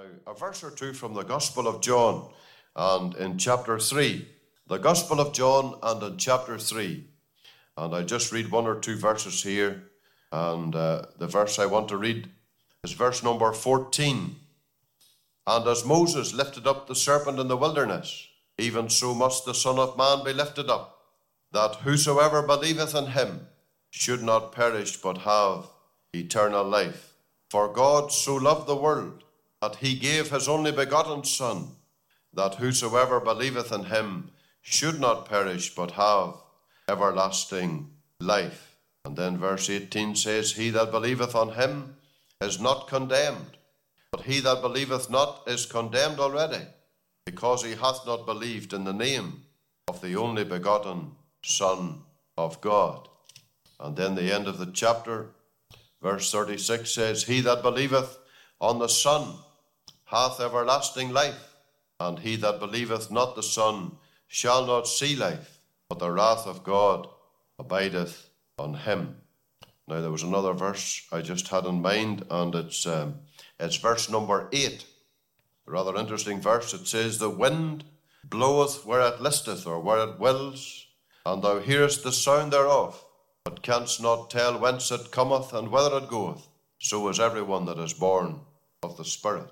Now, a verse or two from the Gospel of John, and in chapter 3. The Gospel of John, and in chapter 3. And I just read one or two verses here. And uh, the verse I want to read is verse number 14. And as Moses lifted up the serpent in the wilderness, even so must the Son of Man be lifted up, that whosoever believeth in him should not perish but have eternal life. For God so loved the world that he gave his only begotten Son, that whosoever believeth in him should not perish but have everlasting life. And then verse 18 says, He that believeth on him is not condemned, but he that believeth not is condemned already, because he hath not believed in the name of the only begotten Son of God. And then the end of the chapter, verse 36 says, He that believeth on the Son hath everlasting life, and he that believeth not the Son shall not see life, but the wrath of God abideth on him. Now, there was another verse I just had in mind, and it's, um, it's verse number 8. A rather interesting verse. It says, The wind bloweth where it listeth, or where it wills, and thou hearest the sound thereof, but canst not tell whence it cometh and whither it goeth. So is everyone that is born of the Spirit.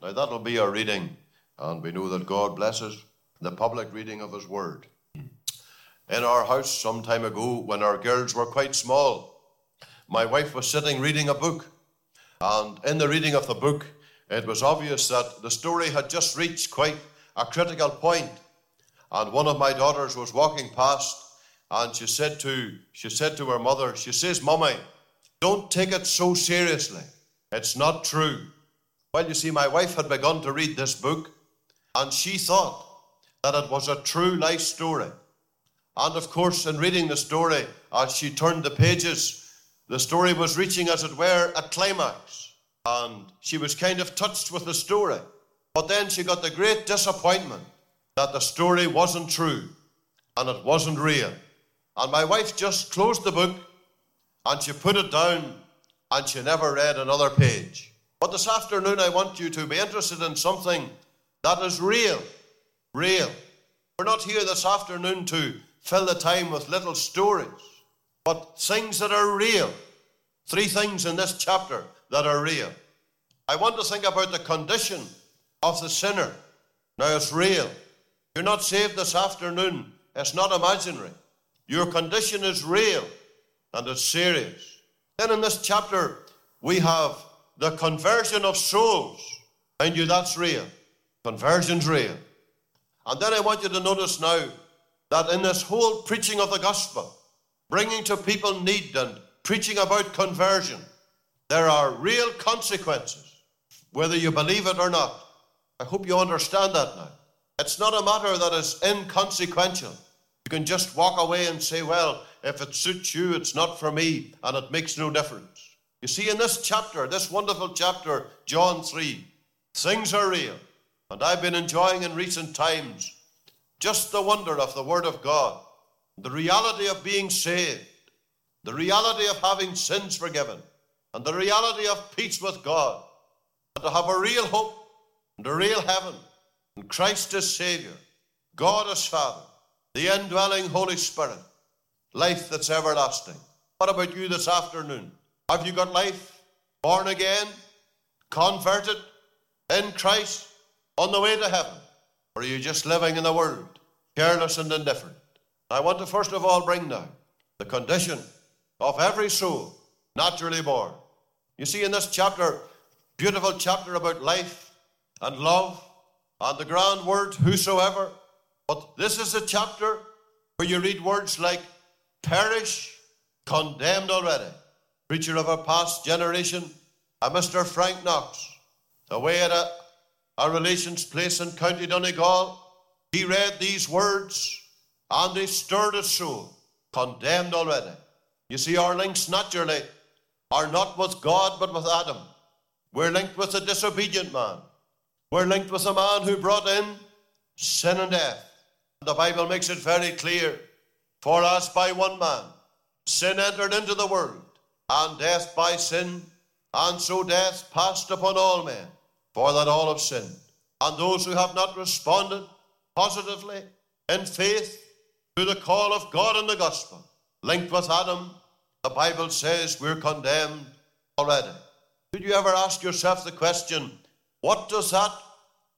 Now, that'll be our reading, and we know that God blesses the public reading of His Word. In our house, some time ago, when our girls were quite small, my wife was sitting reading a book, and in the reading of the book, it was obvious that the story had just reached quite a critical point. And one of my daughters was walking past, and she said to she said to her mother, she says, "Mummy, don't take it so seriously. It's not true." Well, you see, my wife had begun to read this book, and she thought that it was a true life story. And of course, in reading the story, as she turned the pages, the story was reaching, as it were, a climax. And she was kind of touched with the story. But then she got the great disappointment that the story wasn't true and it wasn't real. And my wife just closed the book and she put it down and she never read another page. But this afternoon, I want you to be interested in something that is real. Real. We're not here this afternoon to fill the time with little stories, but things that are real. Three things in this chapter that are real. I want to think about the condition of the sinner. Now, it's real. You're not saved this afternoon, it's not imaginary. Your condition is real and it's serious. Then in this chapter, we have the conversion of souls. Mind you, that's real. Conversion's real. And then I want you to notice now that in this whole preaching of the gospel, bringing to people need and preaching about conversion, there are real consequences, whether you believe it or not. I hope you understand that now. It's not a matter that is inconsequential. You can just walk away and say, well, if it suits you, it's not for me, and it makes no difference. You see, in this chapter, this wonderful chapter, John 3, things are real. And I've been enjoying in recent times just the wonder of the Word of God, the reality of being saved, the reality of having sins forgiven, and the reality of peace with God, and to have a real hope and a real heaven, and Christ as Savior, God as Father, the indwelling Holy Spirit, life that's everlasting. What about you this afternoon? Have you got life? Born again? Converted? In Christ? On the way to heaven? Or are you just living in the world, careless and indifferent? I want to first of all bring down the condition of every soul naturally born. You see, in this chapter, beautiful chapter about life and love and the grand word whosoever, but this is a chapter where you read words like perish, condemned already preacher of a past generation, uh, a Mr. Frank Knox, away at a, a relation's place in County Donegal. He read these words and they stirred his soul, condemned already. You see, our links naturally are not with God but with Adam. We're linked with a disobedient man. We're linked with a man who brought in sin and death. The Bible makes it very clear for us by one man sin entered into the world, and death by sin, and so death passed upon all men. for that all have sinned. And those who have not responded positively in faith to the call of God in the gospel, linked with Adam, the Bible says we're condemned already. Did you ever ask yourself the question, what does that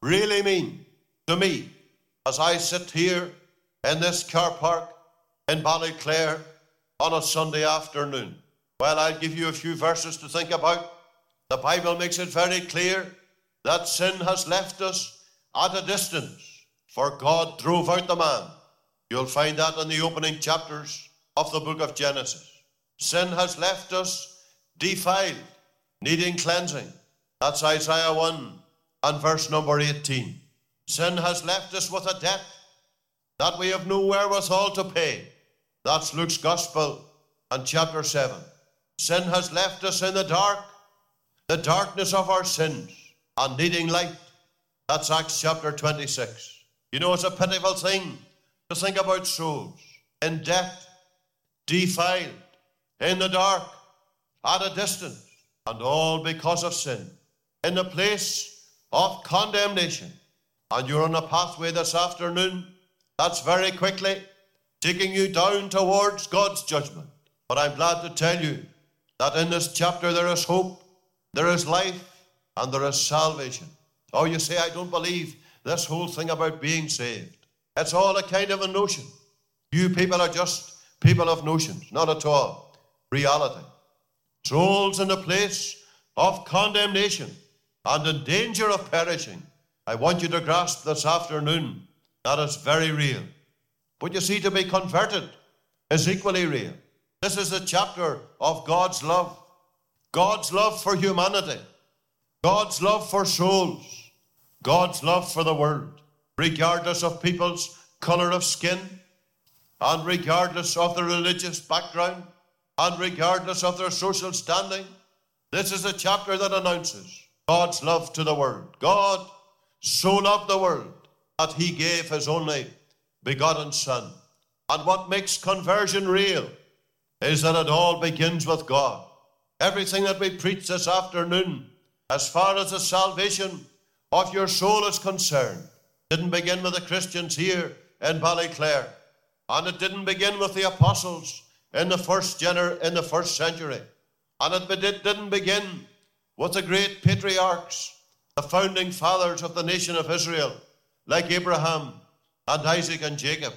really mean to me as I sit here in this car park in Ballyclare on a Sunday afternoon? Well, I'll give you a few verses to think about. The Bible makes it very clear that sin has left us at a distance, for God drove out the man. You'll find that in the opening chapters of the book of Genesis. Sin has left us defiled, needing cleansing. That's Isaiah 1 and verse number 18. Sin has left us with a debt that we have no wherewithal to pay. That's Luke's Gospel and chapter 7. Sin has left us in the dark, the darkness of our sins, and needing light. That's Acts chapter 26. You know, it's a pitiful thing to think about souls in debt, defiled, in the dark, at a distance, and all because of sin, in a place of condemnation. And you're on a pathway this afternoon that's very quickly taking you down towards God's judgment. But I'm glad to tell you that in this chapter there is hope, there is life, and there is salvation. Oh, you say, I don't believe this whole thing about being saved. It's all a kind of a notion. You people are just people of notions, not at all reality. Souls in a place of condemnation and in danger of perishing. I want you to grasp this afternoon that is very real. But you see, to be converted is equally real. This is a chapter of God's love, God's love for humanity, God's love for souls, God's love for the world, regardless of people's colour of skin, and regardless of their religious background, and regardless of their social standing. This is a chapter that announces God's love to the world. God so loved the world that he gave his only begotten Son. And what makes conversion real is that it all begins with God. Everything that we preach this afternoon, as far as the salvation of your soul is concerned, didn't begin with the Christians here in Ballyclare, and it didn't begin with the apostles in the first gener- in the first century, and it didn't begin with the great patriarchs, the founding fathers of the nation of Israel, like Abraham and Isaac and Jacob.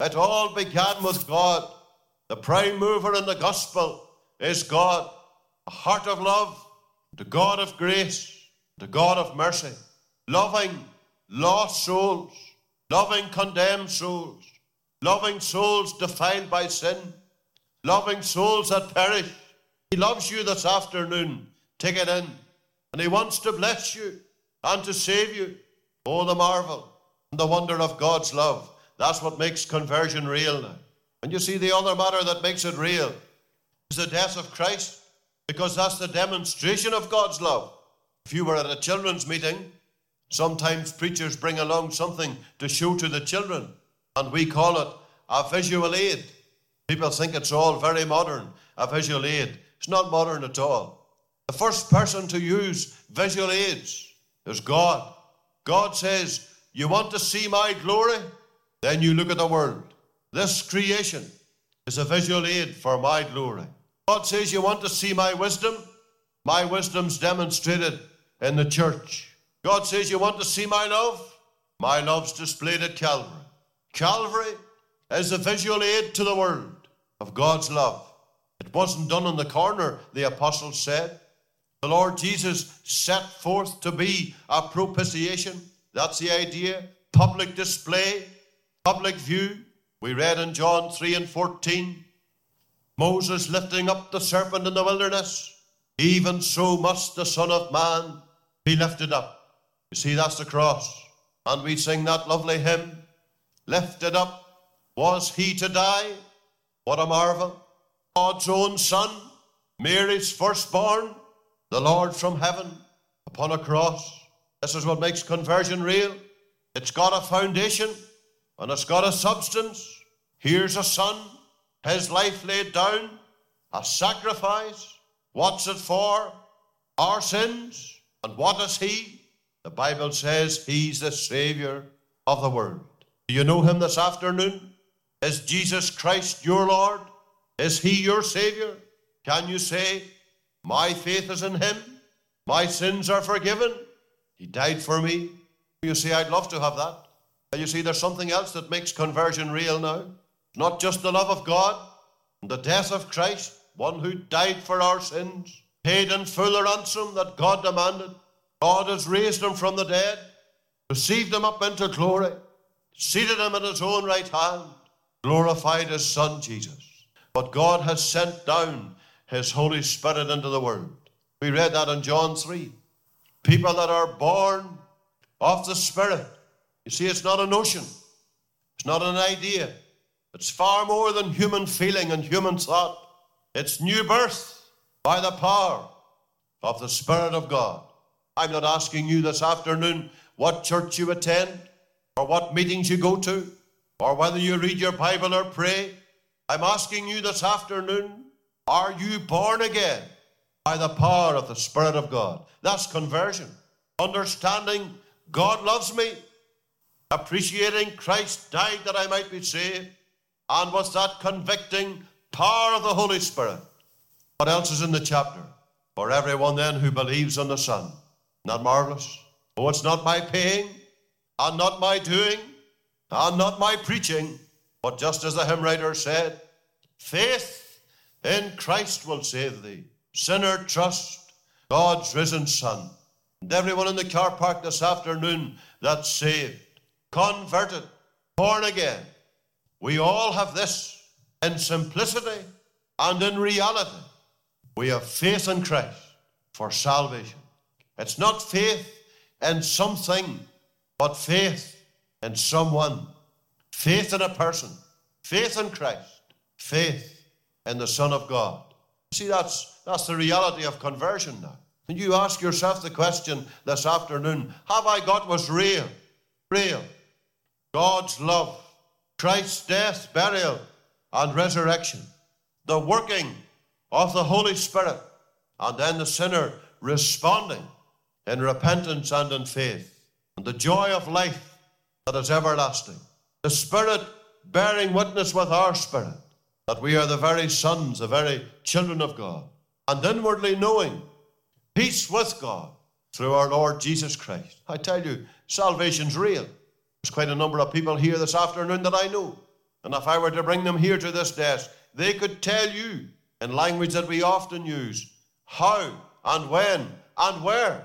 It all began with God the prime mover in the gospel is God, a heart of love, the God of grace, the God of mercy, loving lost souls, loving condemned souls, loving souls defiled by sin, loving souls that perish. He loves you this afternoon. Take it in. And He wants to bless you and to save you. Oh, the marvel and the wonder of God's love. That's what makes conversion real now. And you see, the other matter that makes it real is the death of Christ, because that's the demonstration of God's love. If you were at a children's meeting, sometimes preachers bring along something to show to the children, and we call it a visual aid. People think it's all very modern, a visual aid. It's not modern at all. The first person to use visual aids is God. God says, You want to see my glory? Then you look at the world. This creation is a visual aid for my glory. God says, You want to see my wisdom? My wisdom's demonstrated in the church. God says, You want to see my love? My love's displayed at Calvary. Calvary is a visual aid to the world of God's love. It wasn't done in the corner, the apostles said. The Lord Jesus set forth to be a propitiation. That's the idea. Public display, public view. We read in John 3 and 14 Moses lifting up the serpent in the wilderness, even so must the Son of Man be lifted up. You see, that's the cross. And we sing that lovely hymn Lifted up was he to die. What a marvel. God's own Son, Mary's firstborn, the Lord from heaven upon a cross. This is what makes conversion real. It's got a foundation and it's got a substance. Here's a son, his life laid down, a sacrifice. What's it for? Our sins. And what is he? The Bible says he's the Savior of the world. Do you know him this afternoon? Is Jesus Christ your Lord? Is he your Savior? Can you say, My faith is in him? My sins are forgiven? He died for me. You see, I'd love to have that. And you see, there's something else that makes conversion real now. Not just the love of God and the death of Christ, one who died for our sins, paid in full the ransom that God demanded. God has raised him from the dead, received him up into glory, seated him at his own right hand, glorified his Son Jesus. But God has sent down his Holy Spirit into the world. We read that in John 3. People that are born of the Spirit. You see, it's not a notion, it's not an idea. It's far more than human feeling and human thought. It's new birth by the power of the Spirit of God. I'm not asking you this afternoon what church you attend, or what meetings you go to, or whether you read your Bible or pray. I'm asking you this afternoon are you born again by the power of the Spirit of God? That's conversion. Understanding God loves me, appreciating Christ died that I might be saved, and was that convicting power of the Holy Spirit. What else is in the chapter? For everyone then who believes on the Son. Not marvelous? Oh, it's not my paying, and not my doing, and not my preaching, but just as the hymn writer said, faith in Christ will save thee. Sinner, trust God's risen Son. And everyone in the car park this afternoon that's saved, converted, born again, we all have this in simplicity and in reality. We have faith in Christ for salvation. It's not faith in something, but faith in someone. Faith in a person. Faith in Christ. Faith in the Son of God. See, that's, that's the reality of conversion now. And you ask yourself the question this afternoon Have I got what's real? Real. God's love, Christ's death, burial, and resurrection, the working of the Holy Spirit, and then the sinner responding in repentance and in faith, and the joy of life that is everlasting. The Spirit bearing witness with our spirit that we are the very sons, the very children of God, and inwardly knowing peace with God through our Lord Jesus Christ. I tell you, salvation's real. There's quite a number of people here this afternoon that I know. And if I were to bring them here to this desk, they could tell you in language that we often use how and when and where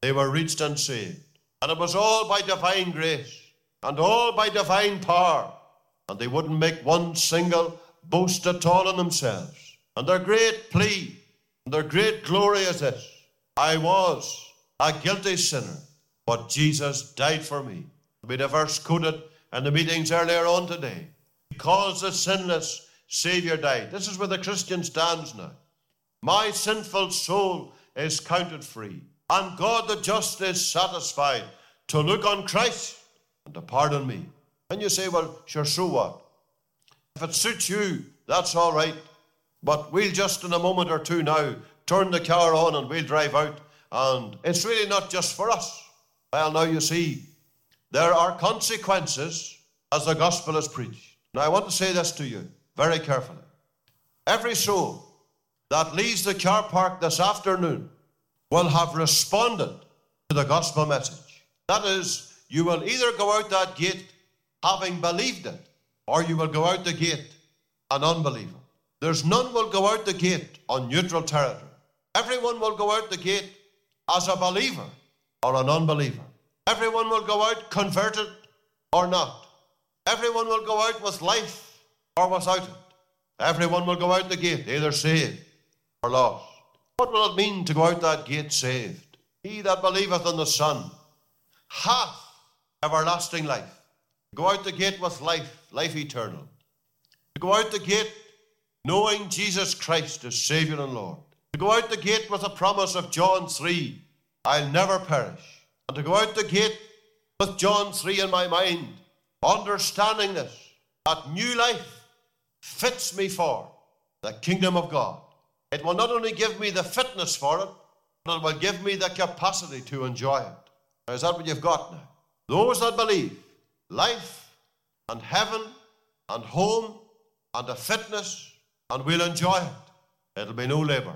they were reached and saved. And it was all by divine grace and all by divine power. And they wouldn't make one single boast at all in themselves. And their great plea and their great glory is this I was a guilty sinner, but Jesus died for me. We have verse quoted in the meetings earlier on today. Because the sinless Saviour died. This is where the Christian stands now. My sinful soul is counted free, and God the just is satisfied to look on Christ and to pardon me. And you say, well, sure, so what? If it suits you, that's all right. But we'll just in a moment or two now turn the car on and we'll drive out. And it's really not just for us. Well, now you see, there are consequences as the gospel is preached. Now, I want to say this to you very carefully. Every soul that leaves the car park this afternoon will have responded to the gospel message. That is, you will either go out that gate having believed it, or you will go out the gate an unbeliever. There's none will go out the gate on neutral territory. Everyone will go out the gate as a believer or an unbeliever. Everyone will go out converted or not. Everyone will go out with life or without it. Everyone will go out the gate either saved or lost. What will it mean to go out that gate saved? He that believeth on the Son hath everlasting life. Go out the gate with life, life eternal. To go out the gate knowing Jesus Christ as Saviour and Lord. To go out the gate with the promise of John 3, I'll never perish. And to go out the gate with John 3 in my mind, understanding this, that new life fits me for the kingdom of God. It will not only give me the fitness for it, but it will give me the capacity to enjoy it. Is that what you've got now? Those that believe life and heaven and home and a fitness, and we'll enjoy it. It'll be no labour.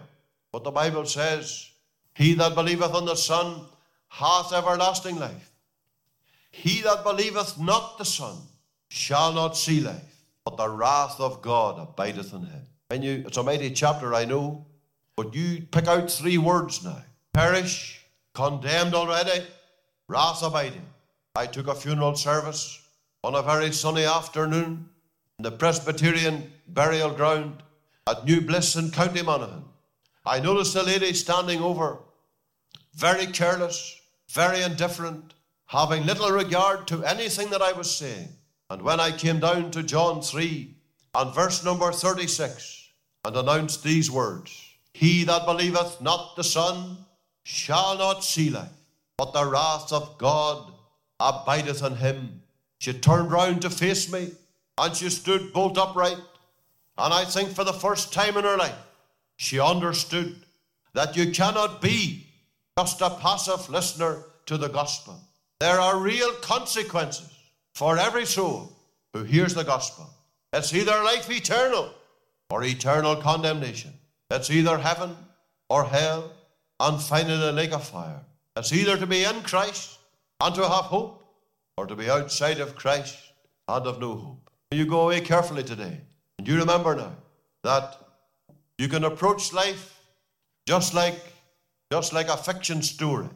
But the Bible says, He that believeth on the Son hath everlasting life. He that believeth not the Son shall not see life, but the wrath of God abideth in him. And you, it's a mighty chapter, I know, but you pick out three words now perish, condemned already, wrath abiding. I took a funeral service on a very sunny afternoon in the Presbyterian burial ground at Newbliss in County Monaghan. I noticed a lady standing over, very careless, very indifferent, having little regard to anything that I was saying. And when I came down to John 3 and verse number 36 and announced these words He that believeth not the Son shall not see life, but the wrath of God abideth on him. She turned round to face me and she stood bolt upright. And I think for the first time in her life, she understood that you cannot be just a passive listener to the gospel. There are real consequences for every soul who hears the gospel. It's either life eternal or eternal condemnation. It's either heaven or hell and finally the lake of fire. It's either to be in Christ and to have hope or to be outside of Christ and of no hope. You go away carefully today and you remember now that you can approach life just like just like a fiction story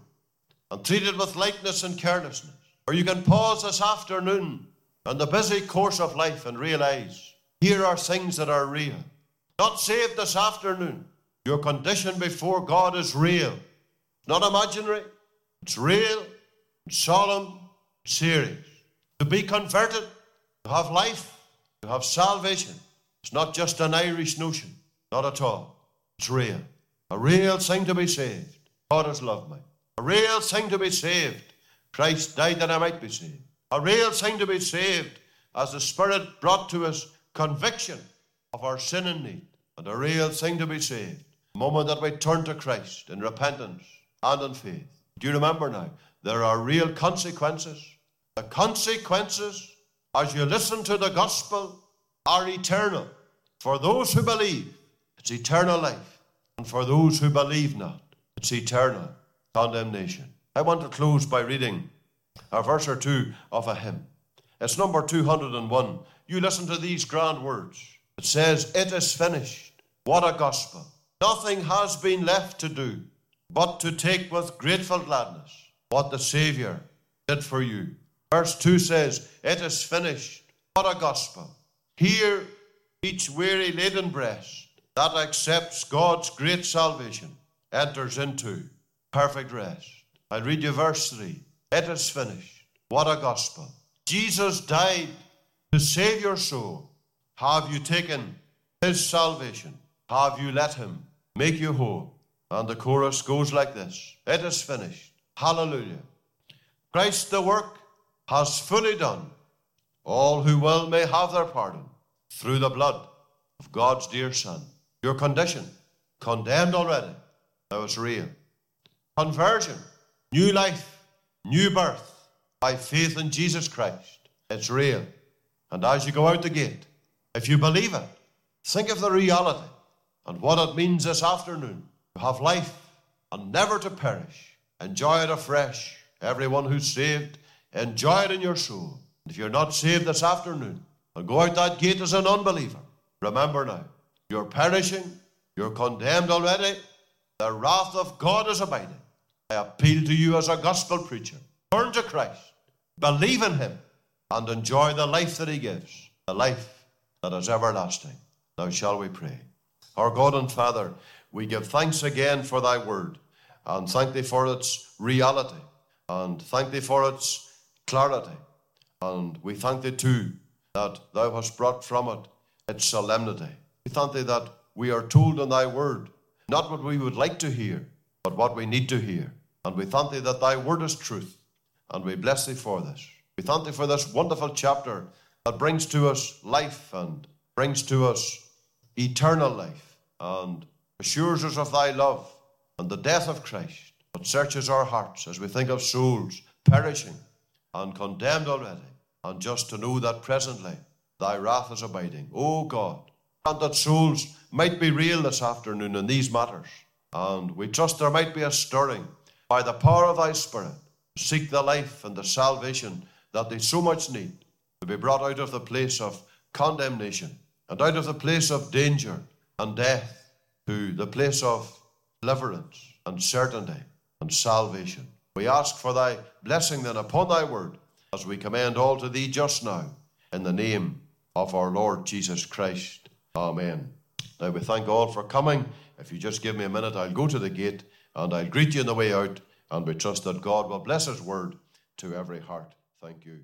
and treat it with lightness and carelessness. Or you can pause this afternoon on the busy course of life and realize here are things that are real. Not saved this afternoon. Your condition before God is real, not imaginary. It's real, solemn, serious. To be converted, to have life, to have salvation, it's not just an Irish notion. Not at all. It's real. A real thing to be saved. God has loved me. A real thing to be saved. Christ died that I might be saved. A real thing to be saved as the Spirit brought to us conviction of our sin and need. And a real thing to be saved. The moment that we turn to Christ in repentance and in faith. Do you remember now? There are real consequences. The consequences, as you listen to the gospel, are eternal. For those who believe, it's eternal life. And for those who believe not, it's eternal condemnation. I want to close by reading a verse or two of a hymn. It's number 201. You listen to these grand words. It says, It is finished. What a gospel. Nothing has been left to do but to take with grateful gladness what the Saviour did for you. Verse 2 says, It is finished. What a gospel. Here, each weary laden breast that accepts God's great salvation enters into perfect rest. I read you verse 3. It is finished. What a gospel. Jesus died to save your soul. Have you taken his salvation? Have you let him make you whole? And the chorus goes like this It is finished. Hallelujah. Christ the work has fully done. All who will may have their pardon through the blood of God's dear Son. Your condition, condemned already, now it's real. Conversion, new life, new birth by faith in Jesus Christ. It's real. And as you go out the gate, if you believe it, think of the reality and what it means this afternoon to have life and never to perish. Enjoy it afresh. Everyone who's saved, enjoy it in your soul. If you're not saved this afternoon and go out that gate as an unbeliever, remember now, you're perishing, you're condemned already, the wrath of God is abiding. I appeal to you as a gospel preacher. Turn to Christ, believe in Him, and enjoy the life that He gives, the life that is everlasting. Now, shall we pray? Our God and Father, we give thanks again for Thy word, and thank Thee for its reality, and thank Thee for its clarity. And we thank Thee too that Thou hast brought from it its solemnity. Thee that we are told in Thy word not what we would like to hear, but what we need to hear. And we thank Thee that Thy word is truth, and we bless Thee for this. We thank Thee for this wonderful chapter that brings to us life and brings to us eternal life and assures us of Thy love and the death of Christ, but searches our hearts as we think of souls perishing and condemned already, and just to know that presently thy wrath is abiding. O God, and that souls might be real this afternoon in these matters. And we trust there might be a stirring by the power of thy Spirit. Seek the life and the salvation that they so much need to be brought out of the place of condemnation and out of the place of danger and death to the place of deliverance and certainty and salvation. We ask for thy blessing then upon thy word as we commend all to thee just now in the name of our Lord Jesus Christ. Amen. Now we thank all for coming. If you just give me a minute, I'll go to the gate and I'll greet you on the way out. And we trust that God will bless His word to every heart. Thank you.